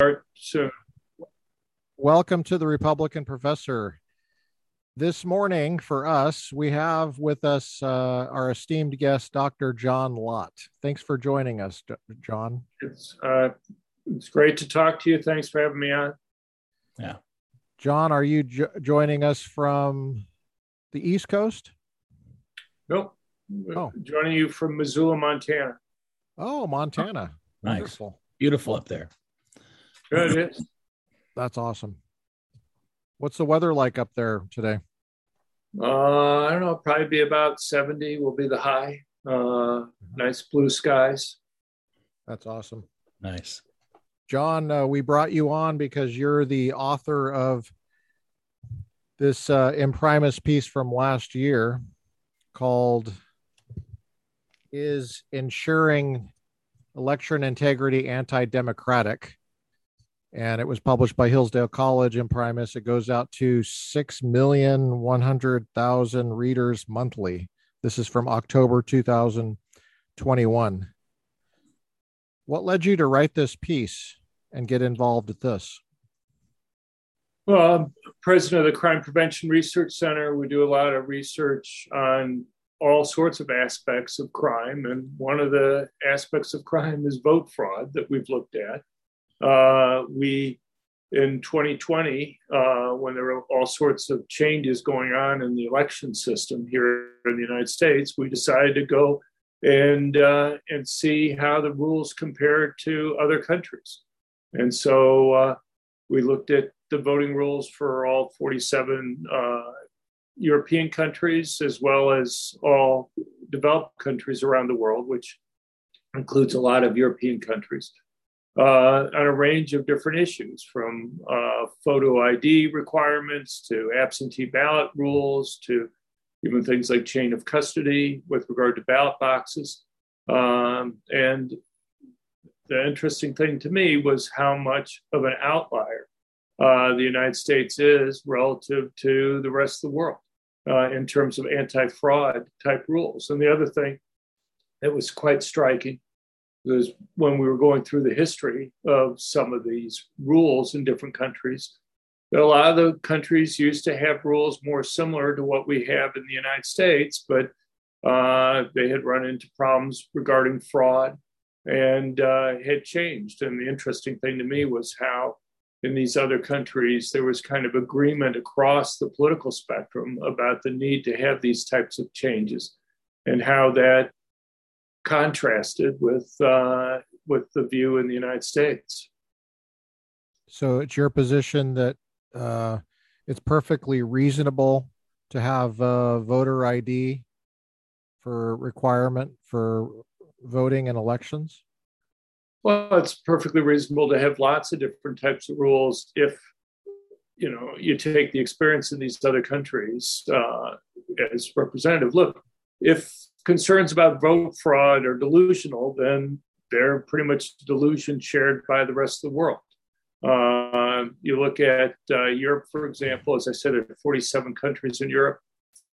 start soon. Welcome to the Republican Professor. This morning, for us, we have with us uh, our esteemed guest, Dr. John Lott. Thanks for joining us, John. It's uh, it's great to talk to you. Thanks for having me on. Yeah, John, are you jo- joining us from the East Coast? Nope. Oh. Joining you from Missoula, Montana. Oh, Montana. Nice. Wonderful. Beautiful up there. Good. That's awesome. What's the weather like up there today? Uh, I don't know. Probably be about 70 will be the high. Uh, mm-hmm. nice blue skies. That's awesome. Nice. John, uh, we brought you on because you're the author of this uh, imprimis piece from last year called Is Ensuring Election Integrity Anti Democratic? And it was published by Hillsdale College imprimis. It goes out to 6,100,000 readers monthly. This is from October 2021. What led you to write this piece and get involved with this? Well, I'm president of the Crime Prevention Research Center. We do a lot of research on all sorts of aspects of crime. And one of the aspects of crime is vote fraud that we've looked at. Uh, we, in 2020, uh, when there were all sorts of changes going on in the election system here in the United States, we decided to go and uh, and see how the rules compared to other countries. And so uh, we looked at the voting rules for all 47 uh, European countries as well as all developed countries around the world, which includes a lot of European countries on a range of different issues from uh, photo ID requirements to absentee ballot rules to even things like chain of custody with regard to ballot boxes. Um, and the interesting thing to me was how much of an outlier uh, the United States is relative to the rest of the world uh, in terms of anti fraud type rules. And the other thing that was quite striking was when we were going through the history of some of these rules in different countries. A lot of the countries used to have rules more similar to what we have in the United States, but uh, they had run into problems regarding fraud and uh, had changed. And the interesting thing to me was how in these other countries there was kind of agreement across the political spectrum about the need to have these types of changes and how that contrasted with uh, with the view in the United States. So it's your position that uh, it's perfectly reasonable to have a voter ID for requirement for voting in elections. Well, it's perfectly reasonable to have lots of different types of rules if you know you take the experience in these other countries uh, as representative. Look, if concerns about vote fraud are delusional, then they're pretty much delusion shared by the rest of the world. Uh, you look at uh, Europe, for example, as I said, there are 47 countries in Europe.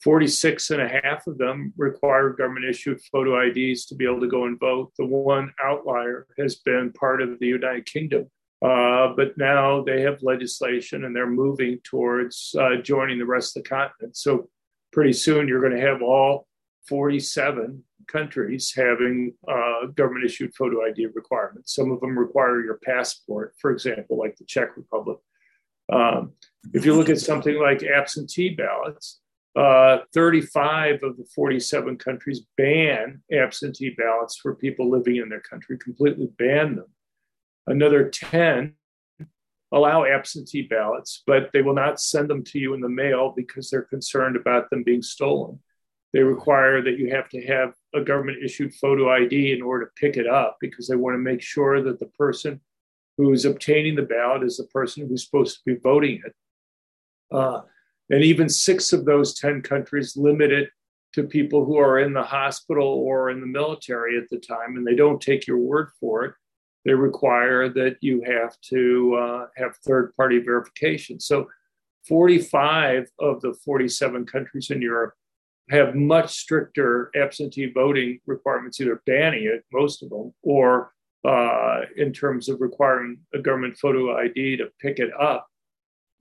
46 and a half of them require government issued photo IDs to be able to go and vote. The one outlier has been part of the United Kingdom. Uh, but now they have legislation and they're moving towards uh, joining the rest of the continent. So pretty soon you're going to have all 47 countries having uh, government issued photo ID requirements. Some of them require your passport, for example, like the Czech Republic. Um, if you look at something like absentee ballots, uh, 35 of the 47 countries ban absentee ballots for people living in their country, completely ban them. Another 10 allow absentee ballots, but they will not send them to you in the mail because they're concerned about them being stolen. They require that you have to have a government issued photo ID in order to pick it up because they want to make sure that the person who is obtaining the ballot is the person who's supposed to be voting it. Uh, and even six of those 10 countries limit it to people who are in the hospital or in the military at the time, and they don't take your word for it. They require that you have to uh, have third party verification. So 45 of the 47 countries in Europe have much stricter absentee voting requirements, either banning it, most of them, or uh, in terms of requiring a government photo ID to pick it up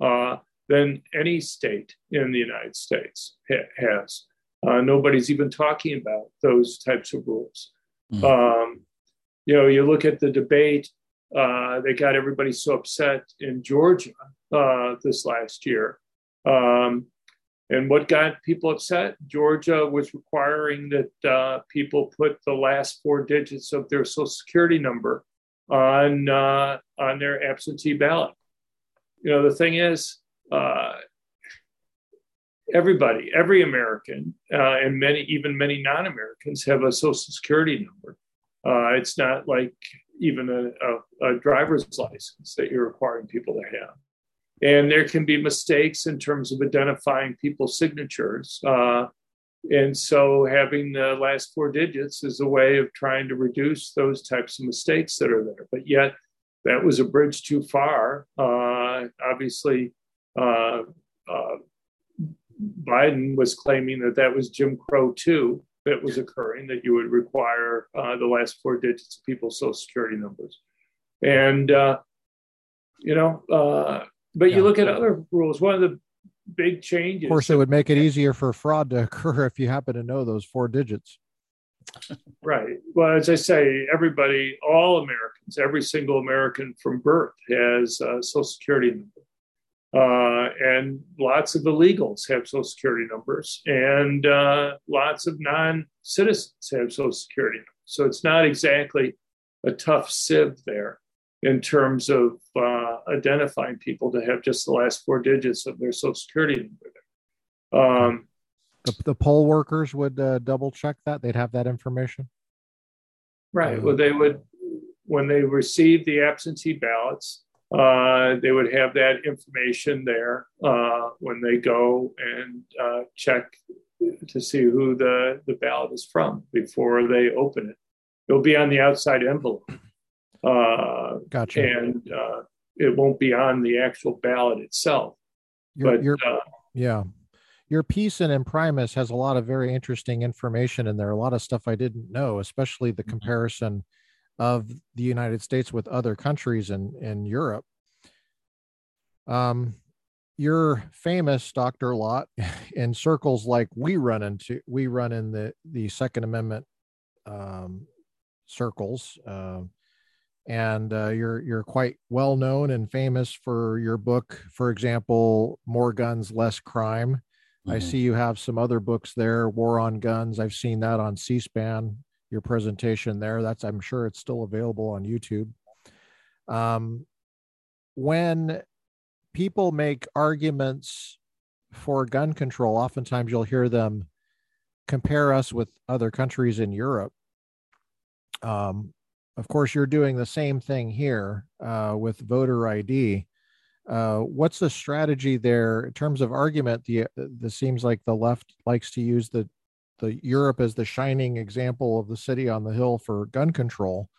uh, than any state in the United States ha- has. Uh, nobody's even talking about those types of rules. Mm-hmm. Um, you know, you look at the debate uh, that got everybody so upset in Georgia uh, this last year. Um, and what got people upset? Georgia was requiring that uh, people put the last four digits of their social security number on uh, on their absentee ballot. You know, the thing is, uh, everybody, every American, uh, and many, even many non-Americans, have a social security number. Uh, it's not like even a, a, a driver's license that you're requiring people to have. And there can be mistakes in terms of identifying people's signatures. Uh, and so having the last four digits is a way of trying to reduce those types of mistakes that are there. But yet, that was a bridge too far. Uh, obviously, uh, uh Biden was claiming that that was Jim Crow too that was occurring, that you would require uh, the last four digits of people's social security numbers. And, uh, you know, but yeah. you look at other rules, one of the big changes. Of course, it would make it easier for fraud to occur if you happen to know those four digits. right. Well, as I say, everybody, all Americans, every single American from birth has a social security number. Uh, and lots of illegals have social security numbers, and uh, lots of non citizens have social security numbers. So it's not exactly a tough sieve there in terms of uh, identifying people to have just the last four digits of their social security number. Um, the, the, poll workers would uh, double check that, they'd have that information. Right. Well, they would, when they receive the absentee ballots, uh, they would have that information there uh, when they go and uh, check to see who the, the ballot is from before they open it. It'll be on the outside envelope. Uh, gotcha. And uh, it won't be on the actual ballot itself. but uh, yeah, your piece in Imprimis has a lot of very interesting information in there. A lot of stuff I didn't know, especially the mm-hmm. comparison of the United States with other countries in, in Europe. Um, you're famous, Dr. Lott, in circles like we run into, we run in the, the Second Amendment um, circles. Uh, and uh, you're you're quite well known and famous for your book, for example, "More Guns, Less Crime." Mm-hmm. I see you have some other books there, "War on Guns." I've seen that on C-SPAN your presentation there. That's I'm sure it's still available on YouTube. Um, when people make arguments for gun control, oftentimes you'll hear them compare us with other countries in Europe. Um, of course, you're doing the same thing here uh, with voter ID. Uh, what's the strategy there in terms of argument? The the seems like the left likes to use the the Europe as the shining example of the city on the hill for gun control,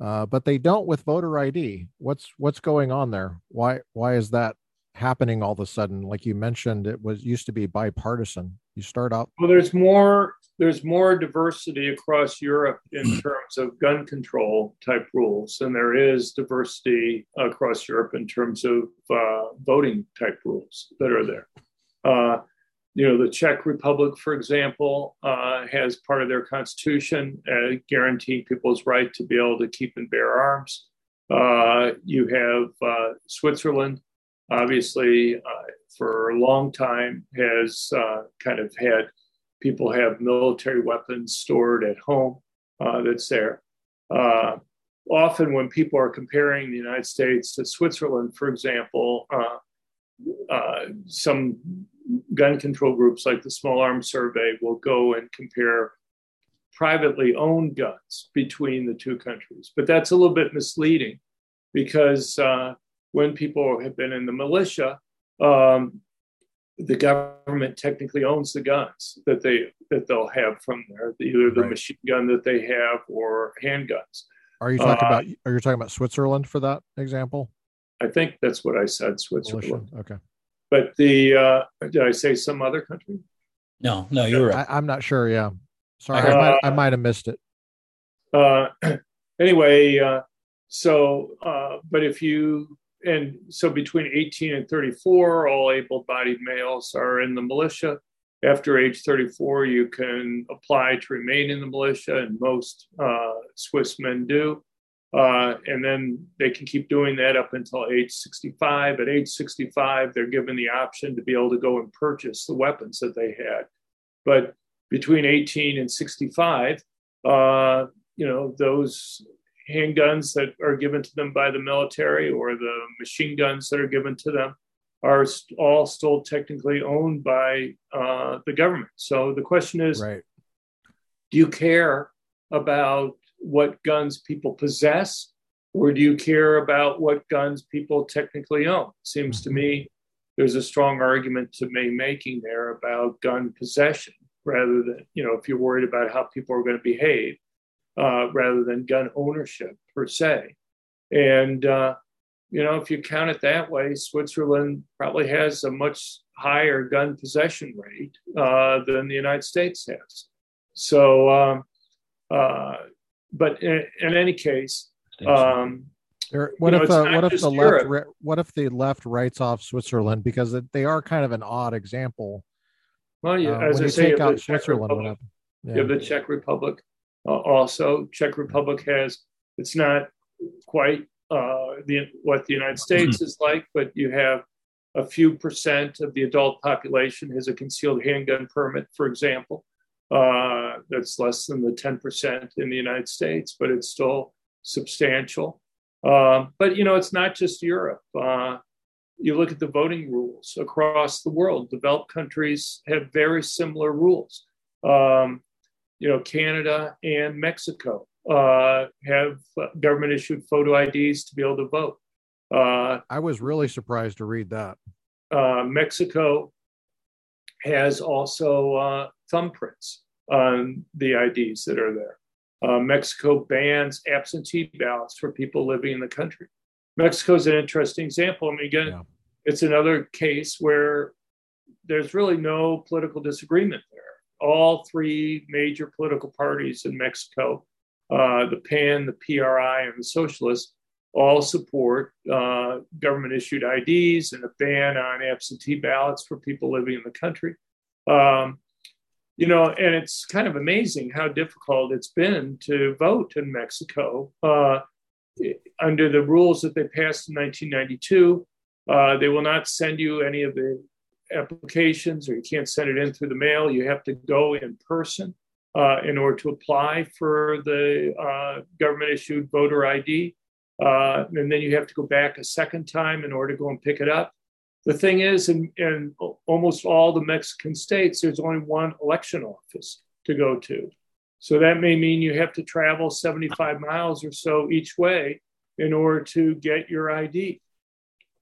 uh, but they don't with voter ID. What's what's going on there? Why why is that happening all of a sudden? Like you mentioned, it was used to be bipartisan. You start out. Well, there's more there's more diversity across Europe in terms of gun control type rules than there is diversity across Europe in terms of uh, voting type rules that are there. Uh, you know, the Czech Republic, for example, uh, has part of their constitution uh, guaranteeing people's right to be able to keep and bear arms. Uh, you have uh, Switzerland, obviously, uh, for a long time, has uh, kind of had people have military weapons stored at home that's there. often, when people are comparing the United States to Switzerland, for example, some gun control groups like the Small Arms Survey will go and compare privately owned guns between the two countries. But that's a little bit misleading because uh, when people have been in the militia, um, the government technically owns the guns that they that they'll have from there, either the right. machine gun that they have or handguns. Are you talking uh, about? Are you talking about Switzerland for that example? I think that's what I said. Switzerland. Militia. Okay. But the uh, did I say some other country? No, no, you're right. I, am not sure. Yeah, sorry, I, uh, I, might, I might have missed it. Uh, anyway, uh, so uh, but if you and so between 18 and 34, all able-bodied males are in the militia. After age 34, you can apply to remain in the militia, and most uh, Swiss men do. Uh, and then they can keep doing that up until age 65. At age 65, they're given the option to be able to go and purchase the weapons that they had. But between 18 and 65, uh, you know, those handguns that are given to them by the military or the machine guns that are given to them are all still technically owned by uh, the government. So the question is, right. do you care about what guns people possess, or do you care about what guns people technically own? Seems to me there's a strong argument to be making there about gun possession rather than, you know, if you're worried about how people are going to behave, uh, rather than gun ownership per se. And, uh, you know, if you count it that way, Switzerland probably has a much higher gun possession rate uh, than the United States has. So, um, uh, but in, in, any case, um, what if uh, what if the left what if the left writes off Switzerland because they are kind of an odd example. Well, yeah, uh, as I say, take out Switzerland, yeah. you have the Czech Republic. Uh, also, Czech Republic has it's not quite uh, the what the United States mm-hmm. is like, but you have a few percent of the adult population has a concealed handgun permit, for example. Uh, that's less than the 10% in the United States, but it's still substantial. Uh, but you know, it's not just Europe. Uh, you look at the voting rules across the world. Developed countries have very similar rules. Um, you know, Canada and Mexico uh, have government issued photo IDs to be able to vote. Uh, I was really surprised to read that. Uh, Mexico has also uh, thumbprints on the IDs that are there. Uh, Mexico bans absentee ballots for people living in the country. Mexico is an interesting example. I mean, again, yeah. it's another case where there's really no political disagreement there. All three major political parties in Mexico, uh, the PAN, the PRI, and the Socialists, all support uh, government issued IDs and a ban on absentee ballots for people living in the country. Um, you know, and it's kind of amazing how difficult it's been to vote in Mexico. Uh, under the rules that they passed in 1992, uh, they will not send you any of the applications, or you can't send it in through the mail. You have to go in person uh, in order to apply for the uh, government issued voter ID. Uh, and then you have to go back a second time in order to go and pick it up. The thing is, in, in almost all the Mexican states, there's only one election office to go to. So that may mean you have to travel 75 miles or so each way in order to get your ID.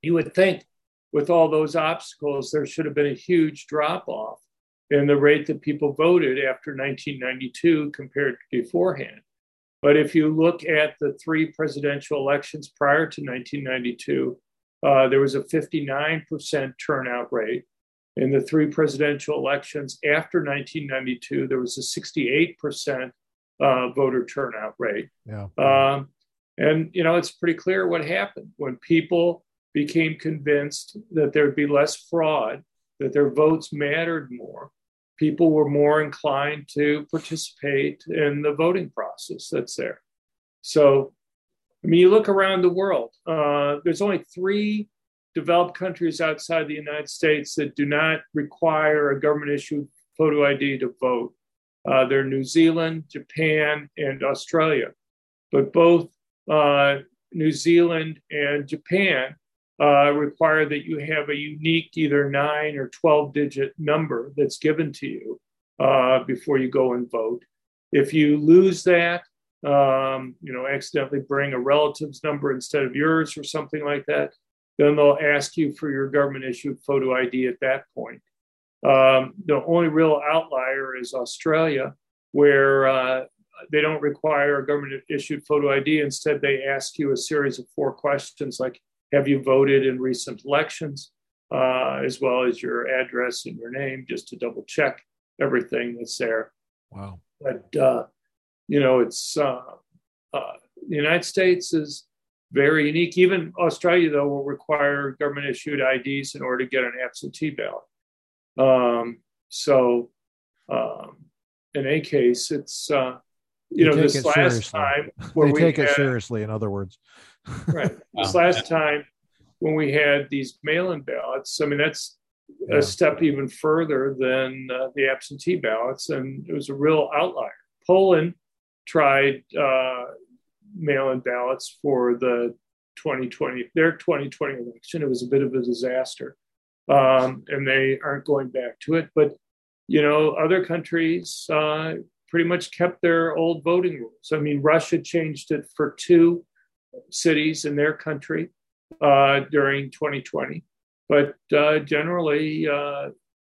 You would think with all those obstacles, there should have been a huge drop off in the rate that people voted after 1992 compared to beforehand. But if you look at the three presidential elections prior to 1992, uh, there was a 59% turnout rate. In the three presidential elections after 1992, there was a 68% uh, voter turnout rate. Yeah. Um, and, you know, it's pretty clear what happened when people became convinced that there'd be less fraud, that their votes mattered more. People were more inclined to participate in the voting process that's there. So I mean, you look around the world, uh, there's only three developed countries outside the United States that do not require a government issued photo ID to vote. Uh, they're New Zealand, Japan, and Australia. But both uh, New Zealand and Japan uh, require that you have a unique either nine or 12 digit number that's given to you uh, before you go and vote. If you lose that, um, you know, accidentally bring a relative's number instead of yours or something like that, then they'll ask you for your government issued photo ID at that point. Um, the only real outlier is Australia, where uh, they don't require a government issued photo ID. Instead, they ask you a series of four questions like Have you voted in recent elections? Uh, as well as your address and your name, just to double check everything that's there. Wow. But uh, you know, it's uh, uh, the United States is very unique. Even Australia, though, will require government issued IDs in order to get an absentee ballot. Um, so, um, in a case, it's uh, you know this last seriously. time where they we take had, it seriously. In other words, right? This last time when we had these mail-in ballots, I mean that's yeah. a step even further than uh, the absentee ballots, and it was a real outlier. Poland tried uh, mail-in ballots for the 2020 their 2020 election. It was a bit of a disaster, um, and they aren't going back to it. But you know, other countries uh, pretty much kept their old voting rules. I mean, Russia changed it for two cities in their country uh, during 2020, but uh, generally. Uh,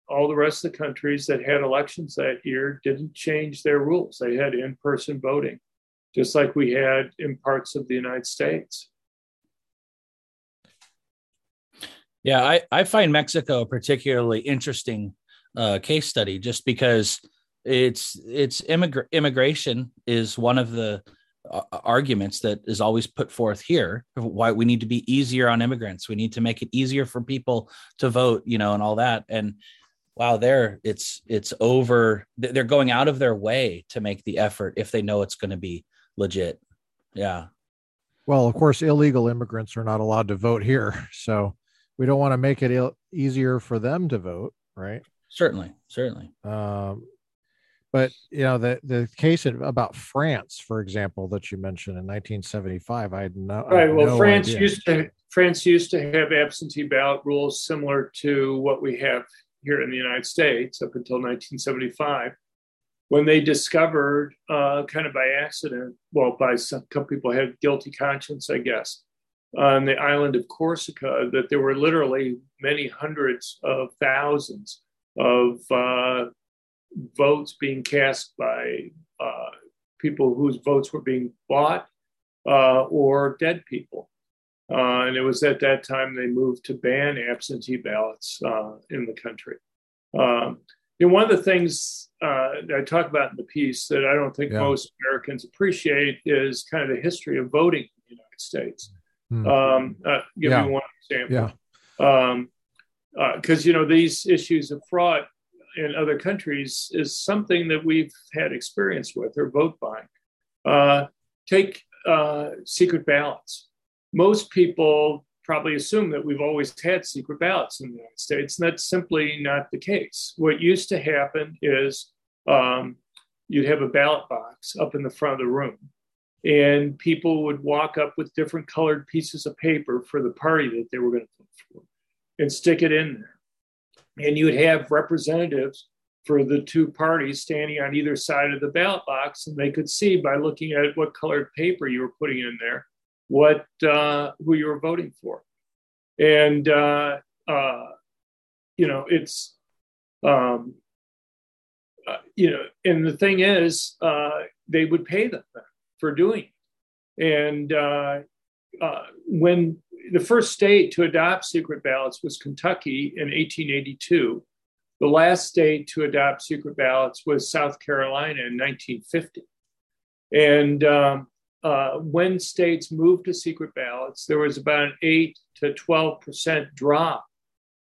all the rest of the countries that had elections that year didn't change their rules. They had in person voting just like we had in parts of the United States. Yeah, I, I find Mexico a particularly interesting uh, case study just because it's it's immigra- immigration is one of the uh, arguments that is always put forth here why we need to be easier on immigrants we need to make it easier for people to vote you know and all that and wow there it's it's over they're going out of their way to make the effort if they know it's going to be legit. Yeah. Well, of course, illegal immigrants are not allowed to vote here, so we don't want to make it Ill- easier for them to vote, right? Certainly, certainly. Um, but you know the the case about France, for example, that you mentioned in 1975, I had no right. Had well, no France idea. used to France used to have absentee ballot rules similar to what we have here in the United States up until 1975 when they discovered, uh, kind of by accident, well, by some people had guilty conscience, I guess, on the island of Corsica, that there were literally many hundreds of thousands of uh, votes being cast by uh, people whose votes were being bought uh, or dead people. Uh, and it was at that time they moved to ban absentee ballots uh, in the country. Um, you know, one of the things uh, that I talk about in the piece that I don't think yeah. most Americans appreciate is kind of the history of voting in the United States. Hmm. Um, uh, give yeah. me one example. Yeah. Because, um, uh, you know, these issues of fraud in other countries is something that we've had experience with or vote buying. Uh, take uh, secret ballots. Most people probably assume that we've always had secret ballots in the United States, and that's simply not the case. What used to happen is um, you'd have a ballot box up in the front of the room, and people would walk up with different colored pieces of paper for the party that they were going to vote for and stick it in there. And you would have representatives for the two parties standing on either side of the ballot box, and they could see by looking at what colored paper you were putting in there what uh, who you were voting for, and uh, uh, you know it's um, uh, you know, and the thing is, uh, they would pay them for doing it. And uh, when the first state to adopt secret ballots was Kentucky in 1882. The last state to adopt secret ballots was South Carolina in 1950. And um, uh, when states moved to secret ballots, there was about an 8 to 12% drop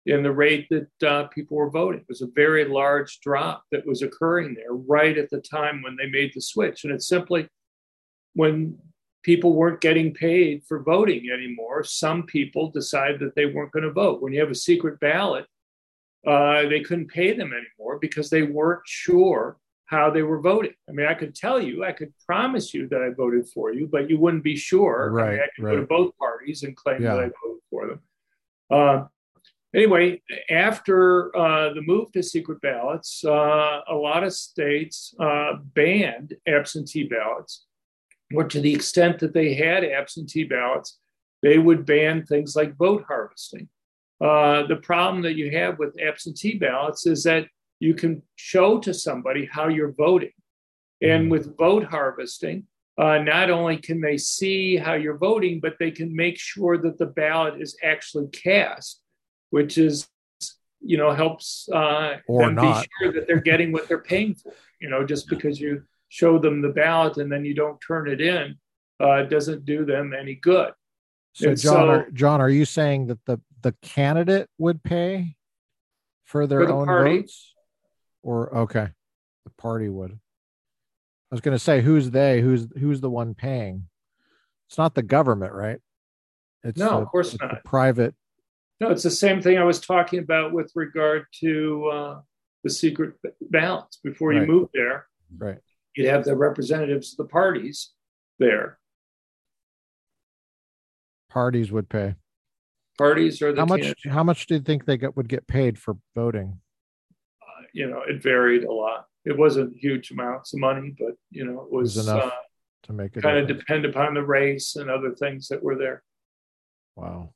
in the rate that uh, people were voting. It was a very large drop that was occurring there right at the time when they made the switch. And it's simply when people weren't getting paid for voting anymore, some people decided that they weren't going to vote. When you have a secret ballot, uh, they couldn't pay them anymore because they weren't sure how they were voting. I mean, I could tell you, I could promise you that I voted for you, but you wouldn't be sure. Right. I, mean, I could right. go to both parties and claim yeah. that I voted for them. Uh, anyway, after uh, the move to secret ballots, uh, a lot of states uh, banned absentee ballots, or to the extent that they had absentee ballots, they would ban things like vote harvesting. Uh, the problem that you have with absentee ballots is that you can show to somebody how you're voting. And mm-hmm. with vote harvesting, uh, not only can they see how you're voting, but they can make sure that the ballot is actually cast, which is, you know, helps uh, them not. be sure that they're getting what they're paying for. You know, just because you show them the ballot and then you don't turn it in uh, doesn't do them any good. So And John, so- are, John, are you saying that the the candidate would pay for their For the own party. votes, or okay, the party would? I was going to say who's they? Who's who's the one paying? It's not the government, right? It's No, of course not. private. No, it's the same thing I was talking about with regard to uh, the secret ballots. Before you Right. move there, Right. You'd have the representatives of the parties there. Parties would pay. Parties or the How much? candidate- How much do you think they get, would get paid for voting? uh, you know, it varied a lot. It wasn't huge amounts of money, but you know, it was, was enough uh, to make it kind of depend upon the race and other things that were there. Wow.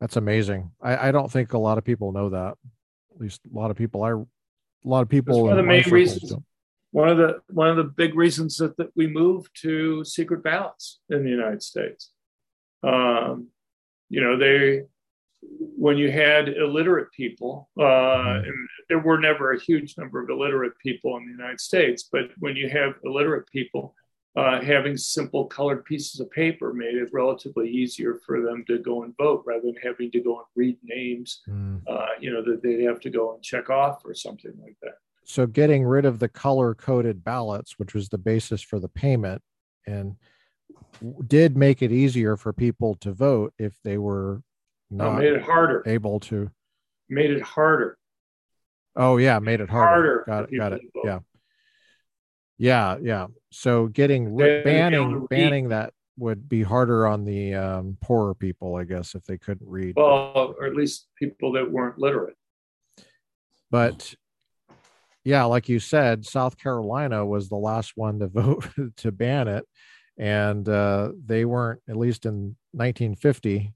That's amazing. I, I don't think a lot of people know that. At least a lot of people I a lot of people one of the main reasons. don't. One of the one of the big reasons that, that we moved to secret ballots in the United States. Um, you know, they when you had illiterate people, uh, Mhm. and there were never a huge number of illiterate people in the United States, but when you have illiterate people, uh, having simple colored pieces of paper made it relatively easier for them to go and vote rather than having to go and read names, Mm. uh, you know, that they'd have to go and check off or something like that. So getting rid of the color coded ballots, which was the basis for the payment, and did make it easier for people to vote if they were not made it harder. able to. Made it harder. Oh yeah, made it harder. Harder Got it. Got it. Yeah. Yeah, yeah. So getting They ri- had to be able to banning banning that would be harder on the um, poorer people, I guess, if they couldn't read. Well, or at least people that weren't literate. but yeah, like you said, South Carolina was the last one to vote to ban it, and uh, they weren't, at least in 1950,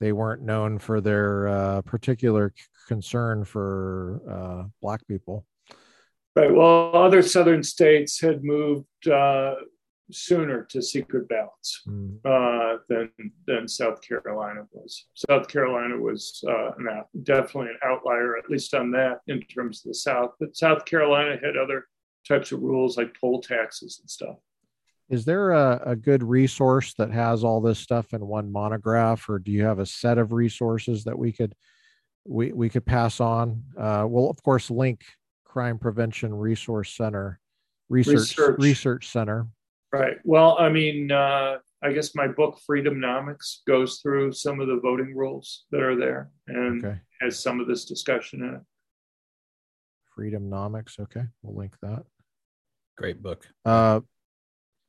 they weren't known for their uh, particular concern for uh, black people. Right. Well, other southern states had moved uh, sooner to secret ballots Mm, uh, than than South Carolina was. South Carolina was uh, an definitely an outlier, at least on that in terms of the South. But South Carolina had other types of rules like poll taxes and stuff. Is there a, a good resource that has all this stuff in one monograph, or do you have a set of resources that we could we we could pass on? Uh, we'll of course link Crime Prevention Resource Center, Research Research. Research Center. Right. Well, I mean, uh, I guess my book Freedomnomics goes through some of the voting rules that are there and Okay, has some of this discussion in it. Freedomnomics. Okay, we'll link that. Great book. Uh,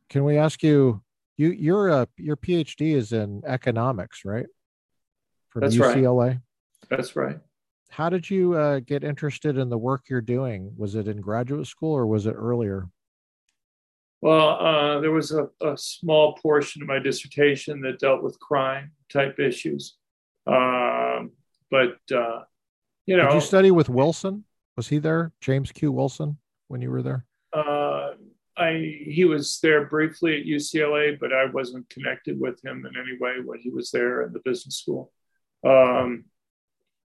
can we ask you? You your uh, your PhD is in economics, right? From That's right. UCLA. That's right. How did you uh, get interested in the work you're doing? Was it in graduate school or was it earlier? Well, uh, there was a, a small portion of my dissertation that dealt with crime type issues. Um, but, uh, you know, Did you study with Wilson? Was he there, James Q. Wilson, when you were there? uh, I, he was there briefly at UCLA, but I wasn't connected with him in any way when he was there at the business school. Um,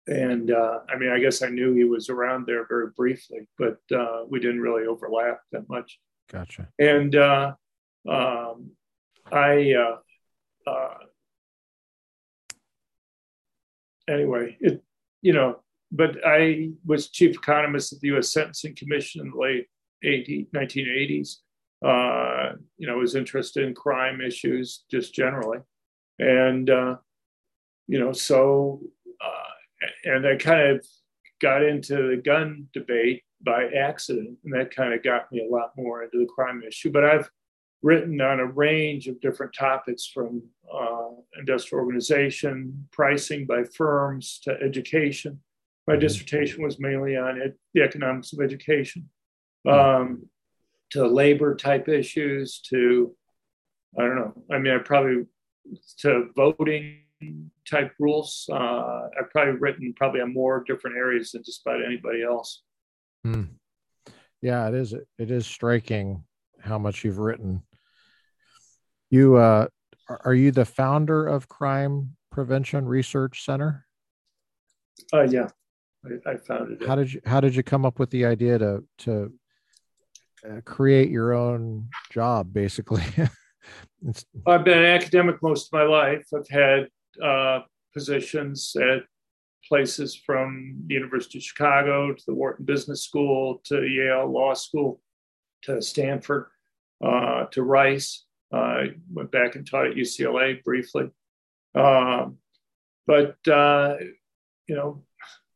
and uh, I mean, I guess I knew he was around there very briefly, but uh, we didn't really overlap that much. Gotcha. and uh, um, I uh, uh, anyway, it you know, but I was chief economist at the U.S. Sentencing Commission in the late 80, 1980s. Uh, you know, was interested in crime issues just generally, and uh, you know, so uh, and I kind of got into the gun debate by accident, and that kind of got me a lot more into the crime issue. But I've written on a range of different topics from uh, industrial organization, pricing by firms to education. My dissertation was mainly on it, the economics of education, um, to labor type issues, to I don't know. I mean, I probably to voting type rules. Uh, I've probably written probably on more different areas than just about anybody else. Hmm. Yeah, it is. It is striking how much you've written. You uh, are you the founder of Crime Prevention Research Center? Uh, yeah, I, I founded it. How did you How did you come up with the idea to to uh, create your own job, basically. I've been an academic most of my life. I've had uh, positions at places from the University of Chicago to the Wharton Business School to Yale Law School to Stanford uh, to Rice. Uh, I went back and taught at UCLA briefly. Um, but, uh, you know,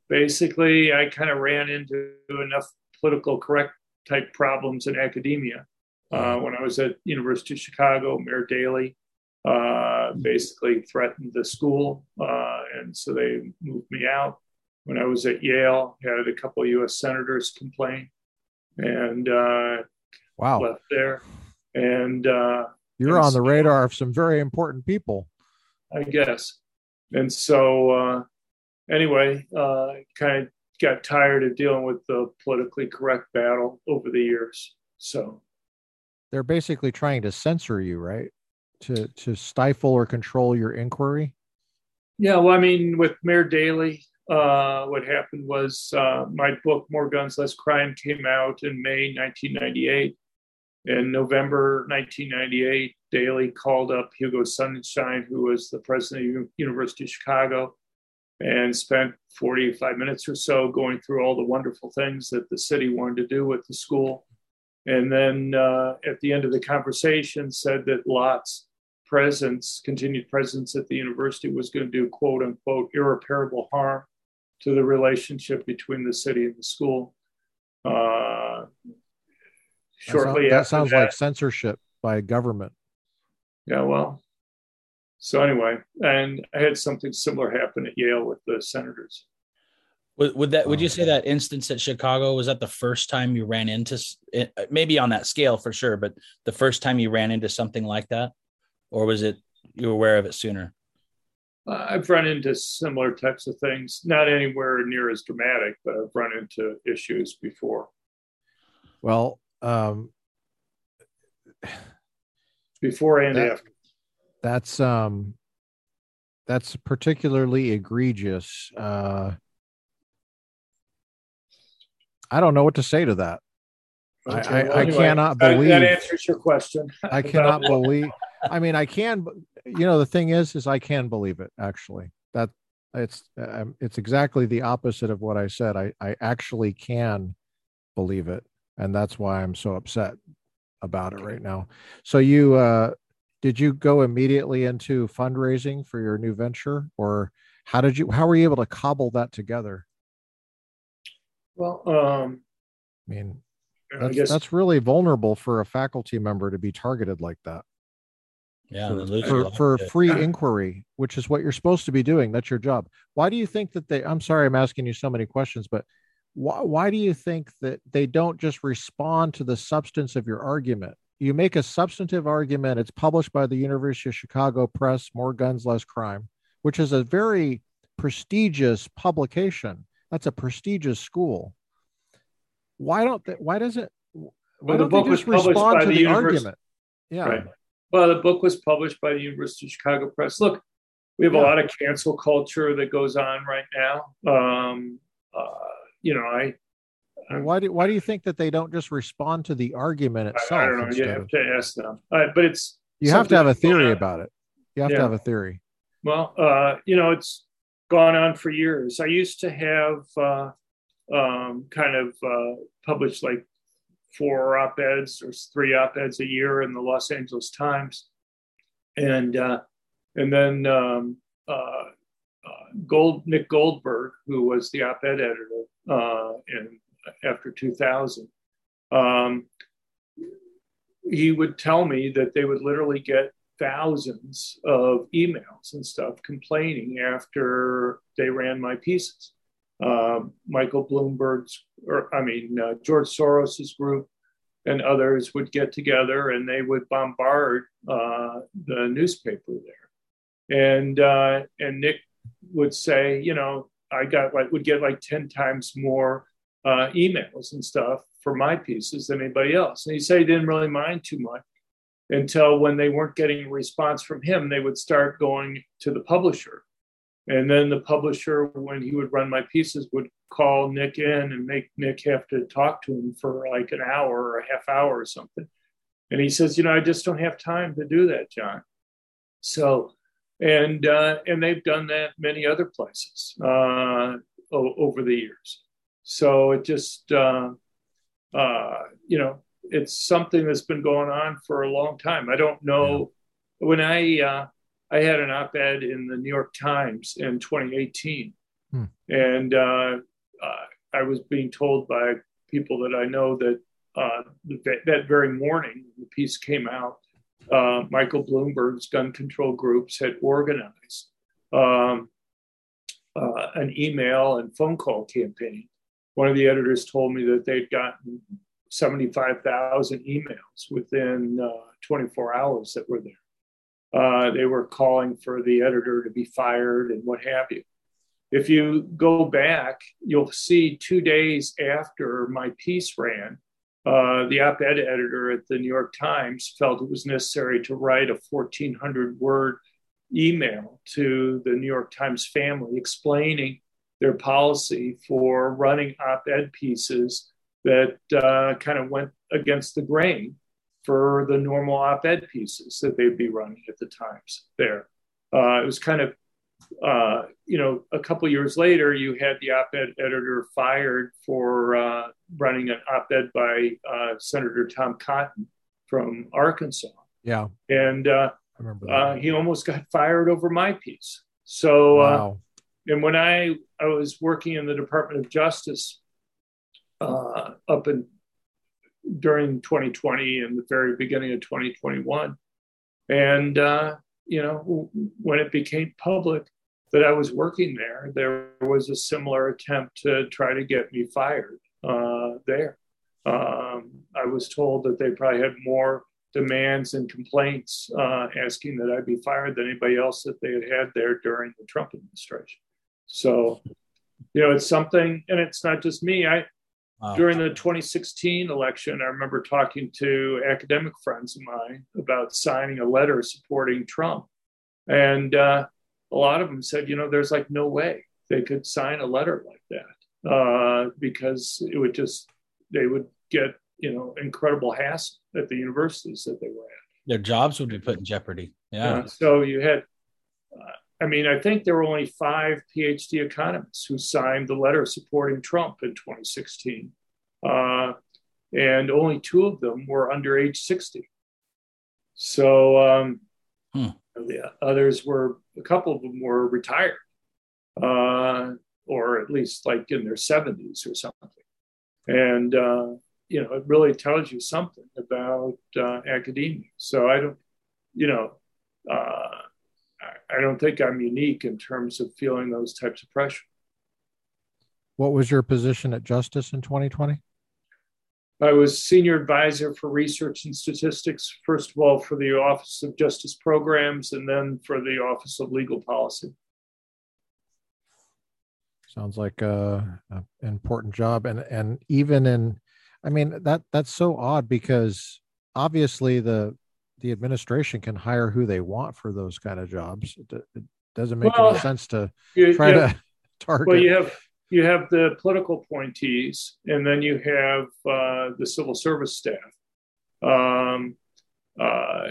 basically, I kind of ran into enough political correct type problems in academia. Uh, when I was at University of Chicago, Mayor Daley uh, basically threatened the school, uh, and so they moved me out. When I was at Yale, had a couple of U.S. senators complain, and uh, wow, left there. And uh, you're and on the radar of some very important people, I guess. And so, uh, anyway, kind of got tired of dealing with the politically correct battle over the years. So they're basically trying to censor you, right? To to stifle or control your inquiry. Yeah, well, I mean, with Mayor Daley, uh, what happened was uh, my book "More Guns, Less Crime" came out in May 1998. In November 1998, Daley called up Hugo Sonnenschein, who was the president of University of Chicago, and spent 45 minutes or so going through all the wonderful things that the city wanted to do with the school. And then uh, at the end of the conversation, said that Lott's presence, continued presence at the university, was going to do quote unquote irreparable harm to the relationship between the city and the school. Uh, shortly that, after sounds that, like censorship by government. Yeah, well, so anyway, and I had something similar happen at Yale with the senators. Would, would that would you say that instance at Chicago was that the first time you ran into maybe on that scale for sure, but the first time you ran into something like that, or was it you were aware of it sooner? Uh, I've run into similar types of things, not anywhere near as dramatic, but I've run into issues before. Well, um, before and that, after. That's um, that's particularly egregious. Uh, I don't know what to say to that. Okay, I, well, I, anyway, cannot believe that answers your question. I cannot believe. I mean, I can. You know, the thing is, is I can believe it. Actually, that it's um, it's exactly the opposite of what I said. I I actually can believe it, and that's why I'm so upset about it right now. So you uh did you go immediately into fundraising for your new venture, or how did you how were you able to cobble that together? Well, um, I mean, that's, I guess, that's really vulnerable for a faculty member to be targeted like that. Yeah, for, for, for free inquiry, which is what you're supposed to be doing. That's your job. Why do you think that they? I'm sorry, I'm asking you so many questions, but why, why do you think that they don't just respond to the substance of your argument? You make a substantive argument. It's published by the University of Chicago Press, More Guns, Less Crime, which is a very prestigious publication that's a prestigious school. Why don't they, why does it why well, the book was published by the, the argument? Yeah. Right. Well, the book was published by the University of Chicago Press. Look, we have yeah. a lot of cancel culture that goes on right now. Um, uh, you know, I. Well, why do why do you think that they don't just respond to the argument itself? I, I don't know. You have of, to ask them. Uh, but it's you have to have a theory about it. You have yeah. to have a theory. Well, uh, you know, it's gone on for years. I used to have uh, um, kind of uh, published like four op eds or three op eds a year in the Los Angeles Times, and uh, and then um, uh, uh, Gold Nick Goldberg, who was the op ed editor uh, in after 2000. Um, he would tell me that they would literally get thousands of emails and stuff complaining after they ran my pieces. Uh, Michael Bloomberg's, or I mean, uh, George Soros's group and others would get together and they would bombard uh, the newspaper there. And, uh, and Nick would say, you know, I got like, would get like 10 times more uh, emails and stuff for my pieces than anybody else. And he said he didn't really mind too much until when they weren't getting a response from him, they would start going to the publisher And then the publisher, when he would run my pieces, would call Nick in and make Nick have to talk to him for like an hour or a half hour or something. And he says, you know, I just don't have time to do that, John. So, and uh, and they've done that many other places uh, o- over the years. So it just, uh, uh, you know, it's something that's been going on for a long time. I don't know when I uh, I had an op-ed in the New York Times in 2018, hmm. and uh, uh, I was being told by people that I know that uh, that very morning the piece came out. Uh, Michael Bloomberg's gun control groups had organized um, uh, an email and phone call campaign. One of the editors told me that they'd gotten 75,000 emails within uh, 24 hours that were there. Uh, they were calling for the editor to be fired and what have you. If you go back, you'll see two days after my piece ran, uh, the op ed editor at the New York Times felt it was necessary to write a 1,400 word email to the New York Times family explaining their policy for running op ed pieces that uh, kind of went against the grain for the normal op ed pieces that they'd be running at the Times there. Uh, it was kind of uh, you know, a couple years later, you had the op-ed editor fired for uh, running an op-ed by uh, Senator Tom Cotton from Arkansas. Yeah, and uh, I remember uh, he almost got fired over my piece. So, uh, wow. and when I I was working in the Department of Justice up in during 2020 and the very beginning of 2021, and you know, when it became public that I was working there, there was a similar attempt to try to get me fired uh, there. Um, I was told that they probably had more demands and complaints uh, asking that I be fired than anybody else that they had had there during the Trump administration. So, you know, it's something, and it's not just me. I Wow. During the 2016 election, I remember talking to academic friends of mine about signing a letter supporting Trump. And uh, a lot of them said, you know, there's like no way they could sign a letter like that uh, because it would just, they would get, you know, incredible hassle at the universities that they were at. Their jobs would be put in jeopardy. Yeah. Uh, so you had, uh, I mean, I think there were only five PhD economists who signed the letter supporting Trump in 2016. Uh, and only two of them were under age 60. So um, hmm. the others were, a couple of them were retired, uh, or at least like in their 70s or something. And, uh, you know, it really tells you something about uh, academia. So I don't, you know, uh, I don't think I'm unique in terms of feeling those types of pressure. What was your position at Justice in 2020? I was senior advisor for research and statistics, first of all, for the Office of Justice Programs and then for the Office of Legal Policy. Sounds like uh, a, a important job, and and even in, I mean that that's so odd because obviously the the administration can hire who they want for those kind of jobs. It, it doesn't make well, any sense to you, try to target. Well, you have you have the political appointees, and then you have uh, the civil service staff. Um, uh,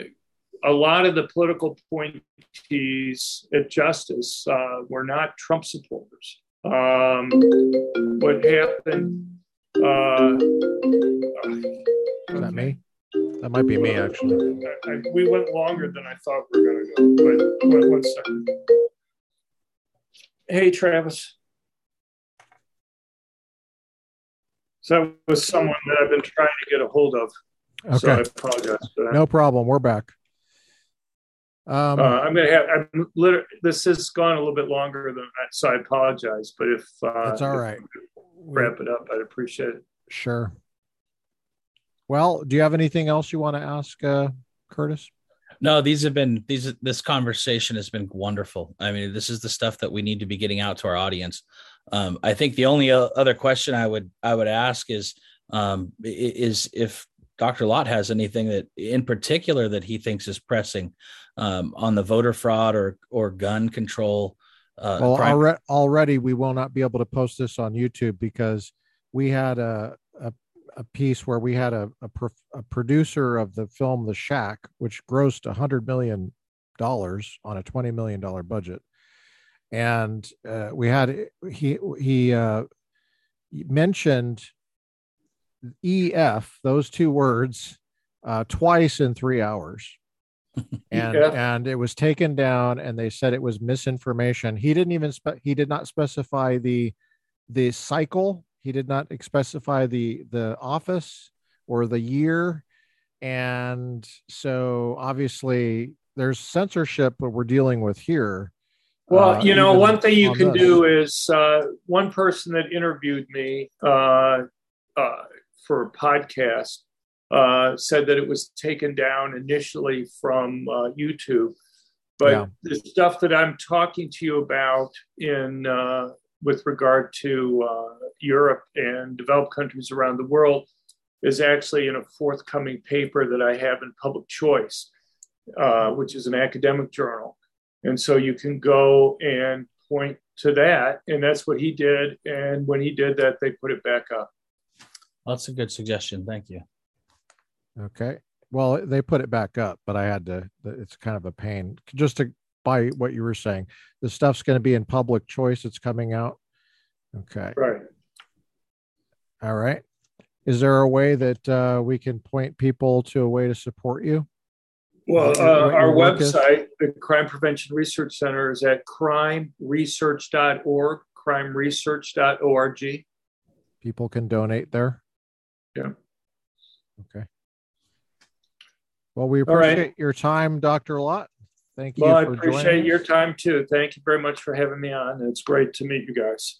a lot of the political appointees at Justice uh, were not Trump supporters. Um, what happened? Uh, Is that me? That might be me, actually. I, I, we went longer than I thought we were going to go. But one second. Hey, Travis. So that was someone that I've been trying to get a hold of. Okay. So I apologize for that. No problem. We're back. Um, uh, I'm going to have, I'm literally, this has gone a little bit longer than that, so I apologize. But if uh, that's all right, wrap it up, I'd appreciate it. Sure. Well, do you have anything else you want to ask, uh, Kurtis? No, these have been these. This conversation has been wonderful. I mean, this is the stuff that we need to be getting out to our audience. Um, I think the only other question I would I would ask is um, is if Dr. Lott has anything that in particular that he thinks is pressing um, on the voter fraud or or gun control Uh, well, crime. alre- already we will not be able to post this on YouTube because we had a a, piece where we had a a, pro- a producer of the film The Shack, which grossed a hundred million dollars on a twenty million dollar budget, and uh, we had he he uh, mentioned EF those two words uh, twice in three hours. And EF. and it was taken down and they said it was misinformation. He didn't even spe- he did not specify the the cycle he did not specify the the office or the year and so obviously there's censorship that we're dealing with here Well, uh, you know, one thing you on can this. do is uh, one person that interviewed me uh, uh, for a podcast uh, said that it was taken down initially from uh, YouTube. But Yeah. the stuff that I'm talking to you about in uh, with regard to uh, Europe and developed countries around the world is actually in a forthcoming paper that I have in Public Choice, uh, which is an academic journal. And so you can go and point to that. And that's what he did. And when he did that, they put it back up. That's a good suggestion. Thank you. Okay. Well, they put it back up, but I had to. It's kind of a pain. Just to by what you were saying, the stuff's going to be in public choice. It's coming out. Okay. Right. All right. Is there a way that uh, we can point people to a way to support you? Well, uh, our work is? website, the Crime Prevention Research Center, is at crimeresearch.org, crimeresearch.org. People can donate there. Yeah. Okay. Well, we All right. appreciate your time, Dr. Lott. Thank you Well, I appreciate your time too. Thank you very much for having me on. It's great to meet you guys.